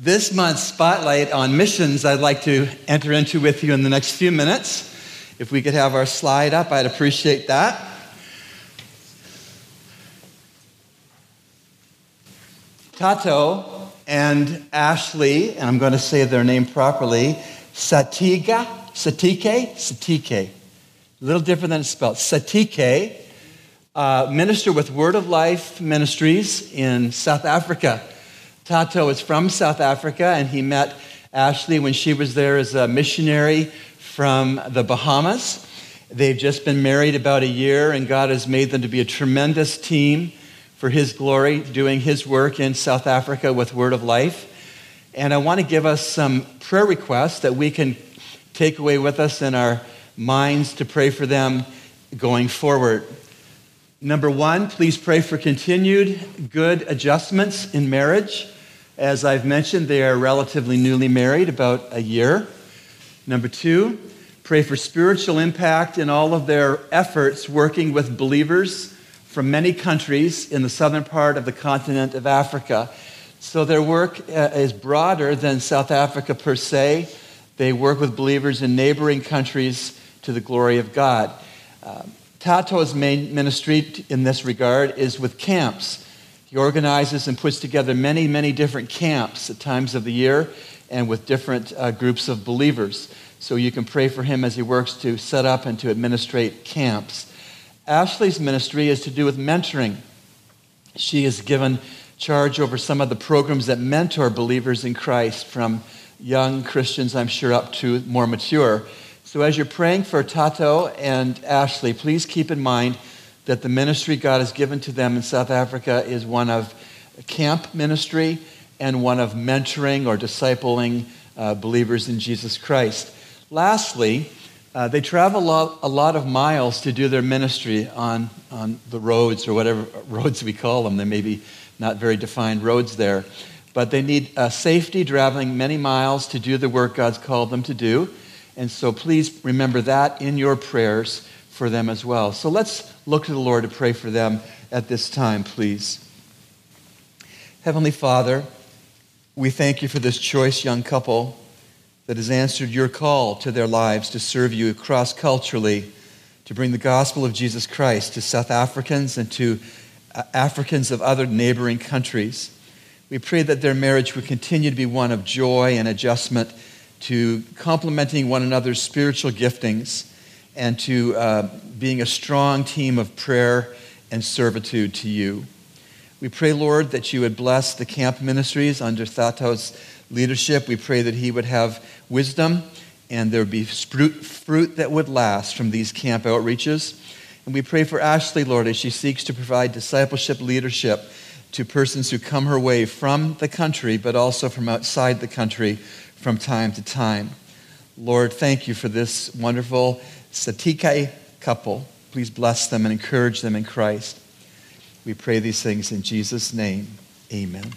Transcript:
this month's spotlight on missions, I'd like to enter into with you in the next few minutes. If we could have our slide up, I'd appreciate that. Thato and Ashley, and I'm going to say their name properly, Satiga, Satike, Satike. A little different than it's spelled. Satike, uh, minister with Word of Life Ministries in South Africa. Thato is from South Africa, and he met Ashley when she was there as a missionary from the Bahamas. They've just been married about a year, and God has made them to be a tremendous team for His glory, doing His work in South Africa with Word of Life. And I want to give us some prayer requests that we can take away with us in our minds to pray for them going forward. Number one, please pray for continued good adjustments in marriage. As I've mentioned, they are relatively newly married, about a year. Number two, pray for spiritual impact in all of their efforts working with believers from many countries in the southern part of the continent of Africa. So their work uh, is broader than South Africa per se. They work with believers in neighboring countries to the glory of God. Uh, Thato's main ministry in this regard is with camps. He organizes and puts together many, many different camps at times of the year and with different uh, groups of believers. So you can pray for him as he works to set up and to administrate camps. Ashley's ministry is to do with mentoring. She is given charge over some of the programs that mentor believers in Christ, from young Christians, I'm sure, up to more mature. So as you're praying for Thato and Ashley, please keep in mind that the ministry God has given to them in South Africa is one of camp ministry and one of mentoring or discipling uh, believers in Jesus Christ. Lastly, uh, they travel a lot, a lot, of miles to do their ministry on, on the roads or whatever roads we call them. They may be not very defined roads there. But they need uh, safety traveling many miles to do the work God's called them to do. And so please remember that in your prayers for them as well. So let's look to the Lord to pray for them at this time, please. Heavenly Father, we thank you for this choice young couple that has answered your call to their lives to serve you cross culturally, to bring the gospel of Jesus Christ to South Africans and to uh, Africans of other neighboring countries. We pray that their marriage would continue to be one of joy and adjustment to complementing one another's spiritual giftings and to uh, being a strong team of prayer and servitude to you. We pray, Lord, that you would bless the camp ministries under Thato's leadership. We pray that he would have wisdom and there would be fruit that would last from these camp outreaches. And we pray for Ashley, Lord, as she seeks to provide discipleship leadership to persons who come her way from the country, but also from outside the country from time to time. Lord, thank you for this wonderful Satike couple. Please bless them and encourage them in Christ. We pray these things in Jesus' name. Amen.